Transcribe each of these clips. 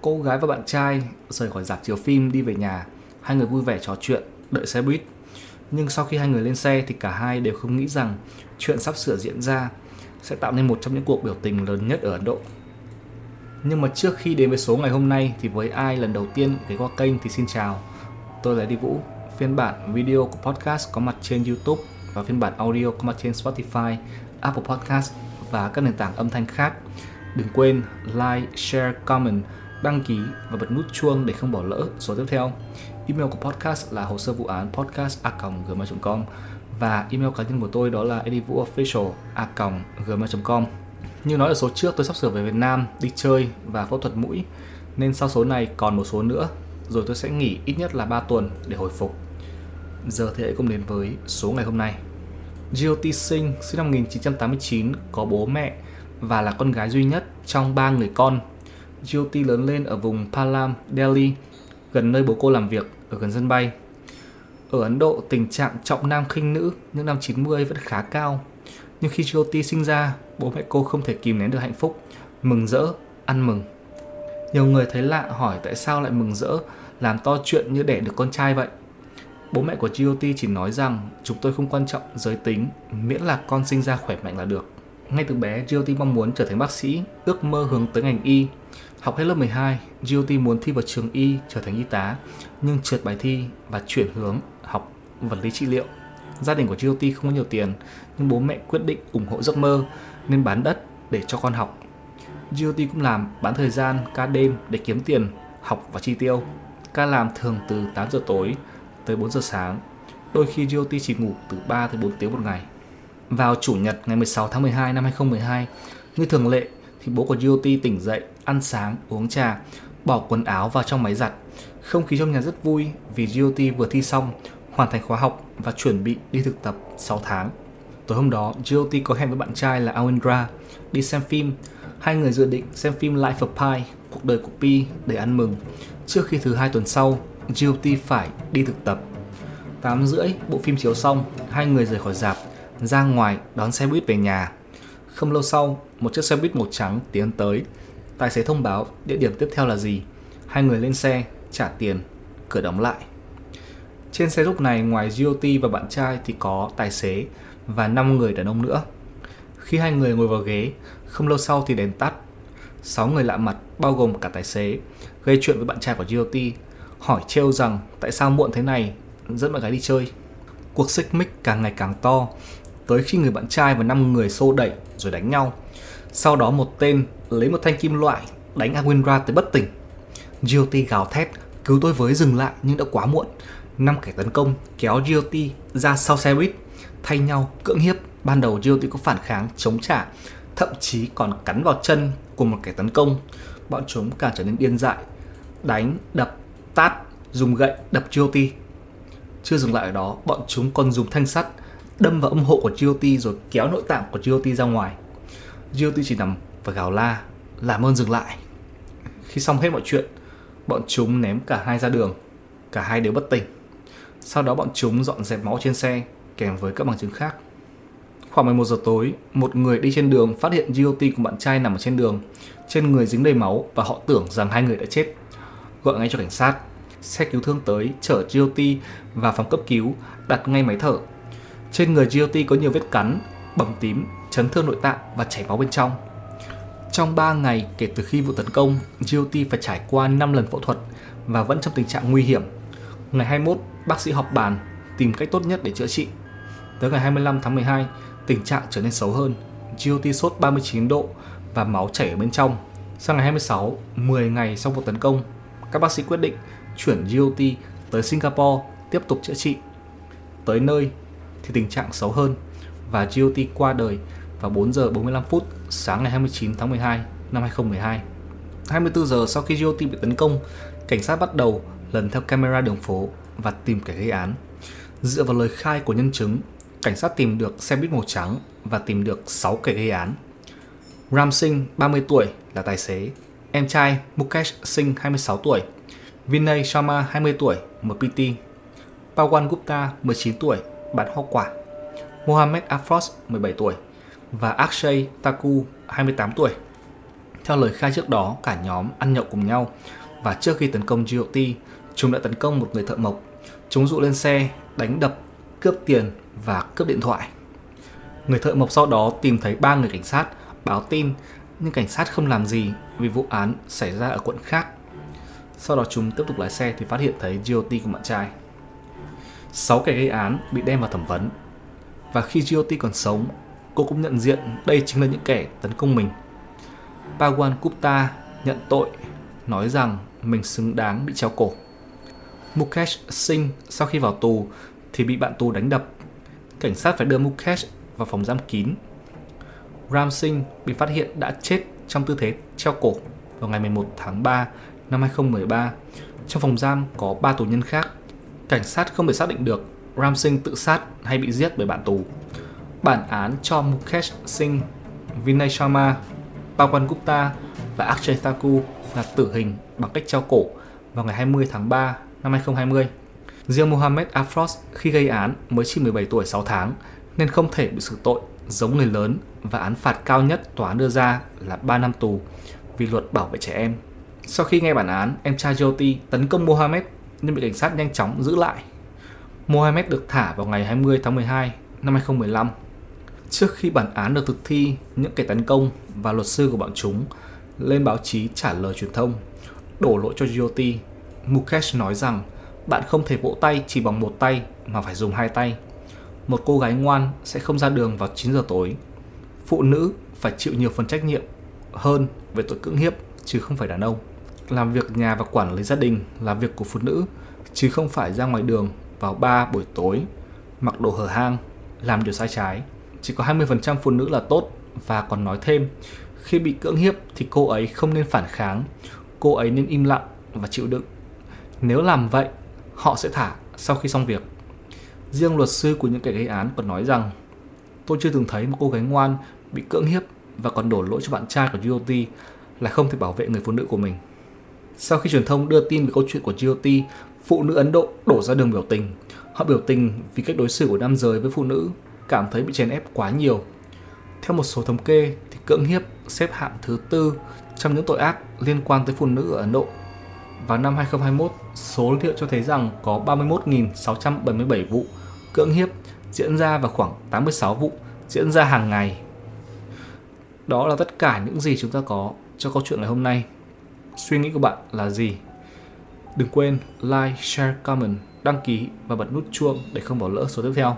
cô gái và bạn trai rời khỏi dạp chiếu phim đi về nhà. Hai người vui vẻ trò chuyện, đợi xe buýt. Nhưng sau khi hai người lên xe thì cả hai đều không nghĩ rằng chuyện sắp sửa diễn ra sẽ tạo nên một trong những cuộc biểu tình lớn nhất ở Ấn Độ. Nhưng mà trước khi đến với số ngày hôm nay thì với ai lần đầu tiên ghé qua kênh thì xin chào. Tôi là Đi Vũ. Phiên bản video của podcast có mặt trên YouTube và phiên bản audio có mặt trên Spotify, Apple Podcast và các nền tảng âm thanh khác. Đừng quên like, share, comment, đăng ký và bật nút chuông để không bỏ lỡ số tiếp theo. Email của podcast là hồ sơ vụ án podcast@gmail.com và email cá nhân của tôi đó là edivuofficial@gmail.com. Như nói ở số trước, tôi sắp sửa về Việt Nam đi chơi và phẫu thuật mũi, nên sau số này còn một số nữa, rồi tôi sẽ nghỉ ít nhất là 3 tuần để hồi phục. Giờ thì hãy cùng đến với số ngày hôm nay. GOT Singh sinh năm 1989 có bố mẹ và là con gái duy nhất trong ba người con. Jyoti lớn lên ở vùng Palam, Delhi, gần nơi bố cô làm việc ở gần sân bay. Ở Ấn Độ, tình trạng trọng nam khinh nữ những năm 90 vẫn khá cao. Nhưng khi Jyoti sinh ra, bố mẹ cô không thể kìm nén được hạnh phúc, mừng rỡ, ăn mừng. Nhiều người thấy lạ hỏi tại sao lại mừng rỡ, làm to chuyện như đẻ được con trai vậy. Bố mẹ của Jyoti chỉ nói rằng chúng tôi không quan trọng giới tính, miễn là con sinh ra khỏe mạnh là được. Ngay từ bé, GOT mong muốn trở thành bác sĩ, ước mơ hướng tới ngành y. Học hết lớp 12, GOT muốn thi vào trường y trở thành y tá, nhưng trượt bài thi và chuyển hướng học vật lý trị liệu. Gia đình của GOT không có nhiều tiền, nhưng bố mẹ quyết định ủng hộ giấc mơ nên bán đất để cho con học. GOT cũng làm bán thời gian ca đêm để kiếm tiền, học và chi tiêu. Ca làm thường từ 8 giờ tối tới 4 giờ sáng. Đôi khi GOT chỉ ngủ từ 3 tới 4 tiếng một ngày. Vào chủ nhật ngày 16 tháng 12 năm 2012, như thường lệ thì bố của GOT tỉnh dậy, ăn sáng, uống trà, bỏ quần áo vào trong máy giặt. Không khí trong nhà rất vui vì GOT vừa thi xong, hoàn thành khóa học và chuẩn bị đi thực tập 6 tháng. Tối hôm đó, GOT có hẹn với bạn trai là Awindra đi xem phim. Hai người dự định xem phim Life of Pi, cuộc đời của Pi để ăn mừng. Trước khi thứ hai tuần sau, GOT phải đi thực tập. 8 rưỡi, bộ phim chiếu xong, hai người rời khỏi dạp, ra ngoài đón xe buýt về nhà. Không lâu sau, một chiếc xe buýt màu trắng tiến tới. Tài xế thông báo địa điểm tiếp theo là gì. Hai người lên xe, trả tiền, cửa đóng lại. Trên xe lúc này ngoài GOT và bạn trai thì có tài xế và 5 người đàn ông nữa. Khi hai người ngồi vào ghế, không lâu sau thì đèn tắt. 6 người lạ mặt bao gồm cả tài xế gây chuyện với bạn trai của GOT hỏi trêu rằng tại sao muộn thế này dẫn bạn gái đi chơi. Cuộc xích mích càng ngày càng to, tới khi người bạn trai và năm người xô đẩy rồi đánh nhau. Sau đó một tên lấy một thanh kim loại đánh Awinra tới bất tỉnh. GOT gào thét cứu tôi với dừng lại nhưng đã quá muộn. Năm kẻ tấn công kéo GOT ra sau xe buýt, thay nhau cưỡng hiếp. Ban đầu GOT có phản kháng, chống trả, thậm chí còn cắn vào chân của một kẻ tấn công. Bọn chúng càng trở nên điên dại, đánh, đập, tát, dùng gậy đập GOT. Chưa dừng lại ở đó, bọn chúng còn dùng thanh sắt đâm vào âm hộ của GOT rồi kéo nội tạng của GOT ra ngoài. GOT chỉ nằm và gào la, làm ơn dừng lại. Khi xong hết mọi chuyện, bọn chúng ném cả hai ra đường, cả hai đều bất tỉnh. Sau đó bọn chúng dọn dẹp máu trên xe kèm với các bằng chứng khác. Khoảng 11 giờ tối, một người đi trên đường phát hiện GOT cùng bạn trai nằm ở trên đường, trên người dính đầy máu và họ tưởng rằng hai người đã chết. Gọi ngay cho cảnh sát. Xe cứu thương tới chở GOT vào phòng cấp cứu, đặt ngay máy thở. Trên người GOT có nhiều vết cắn, bầm tím, chấn thương nội tạng và chảy máu bên trong. Trong 3 ngày kể từ khi vụ tấn công, GOT phải trải qua 5 lần phẫu thuật và vẫn trong tình trạng nguy hiểm. Ngày 21, bác sĩ họp bàn tìm cách tốt nhất để chữa trị. Tới ngày 25 tháng 12, tình trạng trở nên xấu hơn. GOT sốt 39 độ và máu chảy ở bên trong. Sang ngày 26, 10 ngày sau vụ tấn công, các bác sĩ quyết định chuyển GOT tới Singapore tiếp tục chữa trị. Tới nơi thì tình trạng xấu hơn và GOT qua đời vào 4 giờ 45 phút sáng ngày 29 tháng 12 năm 2012. 24 giờ sau khi GOT bị tấn công, cảnh sát bắt đầu lần theo camera đường phố và tìm kẻ gây án. Dựa vào lời khai của nhân chứng, cảnh sát tìm được xe buýt màu trắng và tìm được 6 kẻ gây án. Ram Singh, 30 tuổi, là tài xế. Em trai Mukesh Singh, 26 tuổi. Vinay Sharma, 20 tuổi, MPT. Pawan Gupta, 19 tuổi, bán hoa quả. Mohamed Afroz, 17 tuổi. Và Akshay Taku, 28 tuổi. Theo lời khai trước đó, cả nhóm ăn nhậu cùng nhau và trước khi tấn công GOT, chúng đã tấn công một người thợ mộc. Chúng dụ lên xe, đánh đập, cướp tiền và cướp điện thoại. Người thợ mộc sau đó tìm thấy ba người cảnh sát báo tin nhưng cảnh sát không làm gì vì vụ án xảy ra ở quận khác. Sau đó chúng tiếp tục lái xe thì phát hiện thấy GOT của bạn trai. 6 kẻ gây án bị đem vào thẩm vấn. Và khi GOT còn sống, cô cũng nhận diện đây chính là những kẻ tấn công mình. Pawan Gupta nhận tội, nói rằng mình xứng đáng bị treo cổ. Mukesh Singh sau khi vào tù thì bị bạn tù đánh đập. Cảnh sát phải đưa Mukesh vào phòng giam kín. Ram Singh bị phát hiện đã chết trong tư thế treo cổ vào ngày 11 tháng 3 năm 2013. Trong phòng giam có 3 tù nhân khác. Cảnh sát không thể xác định được Ram Singh tự sát hay bị giết bởi bạn tù. Bản án cho Mukesh Singh, Vinay Sharma, Pawan Gupta và Akshay Thakur là tử hình bằng cách treo cổ vào ngày 20 tháng 3 năm 2020. Riêng Mohammed Afroz khi gây án mới chỉ 17 tuổi 6 tháng nên không thể bị xử tội giống người lớn và án phạt cao nhất tòa án đưa ra là 3 năm tù vì luật bảo vệ trẻ em. Sau khi nghe bản án, em trai Jyoti tấn công Mohammed nhưng bị cảnh sát nhanh chóng giữ lại. Mohamed được thả vào ngày 20 tháng 12 năm 2015. Trước khi bản án được thực thi, những kẻ tấn công và luật sư của bọn chúng lên báo chí trả lời truyền thông, đổ lỗi cho Jyoti. Mukesh nói rằng bạn không thể vỗ tay chỉ bằng một tay mà phải dùng hai tay. Một cô gái ngoan sẽ không ra đường vào 9 giờ tối. Phụ nữ phải chịu nhiều phần trách nhiệm hơn về tội cưỡng hiếp chứ không phải đàn ông. Làm việc nhà và quản lý gia đình là việc của phụ nữ chứ không phải ra ngoài đường vào 3 buổi tối, mặc đồ hở hang, làm điều sai trái. Chỉ có 20% phụ nữ là tốt và còn nói thêm, khi bị cưỡng hiếp thì cô ấy không nên phản kháng, cô ấy nên im lặng và chịu đựng. Nếu làm vậy, họ sẽ thả sau khi xong việc. Riêng luật sư của những kẻ gây án còn nói rằng tôi chưa từng thấy một cô gái ngoan bị cưỡng hiếp và còn đổ lỗi cho bạn trai của GOT là không thể bảo vệ người phụ nữ của mình. Sau khi truyền thông đưa tin về câu chuyện của GOT, phụ nữ Ấn Độ đổ ra đường biểu tình. Họ biểu tình vì cách đối xử của nam giới với phụ nữ, cảm thấy bị chèn ép quá nhiều. Theo một số thống kê, thì cưỡng hiếp xếp hạng thứ tư trong những tội ác liên quan tới phụ nữ ở Ấn Độ. Vào năm 2021, số liệu cho thấy rằng có 31.677 vụ cưỡng hiếp diễn ra và khoảng 86 vụ diễn ra hàng ngày. Đó là tất cả những gì chúng ta có cho câu chuyện ngày hôm nay. Suy nghĩ của bạn là gì? Đừng quên like, share, comment, đăng ký và bật nút chuông để không bỏ lỡ số tiếp theo.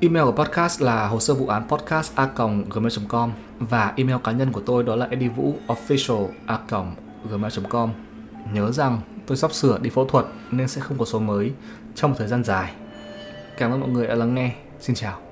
Email của podcast là hồ sơ vụ án podcast a gmail.com và email cá nhân của tôi đó là edivooofficial a gmail.com. Nhớ rằng tôi sắp sửa đi phẫu thuật nên sẽ không có số mới trong một thời gian dài. Cảm ơn mọi người đã lắng nghe. Xin chào.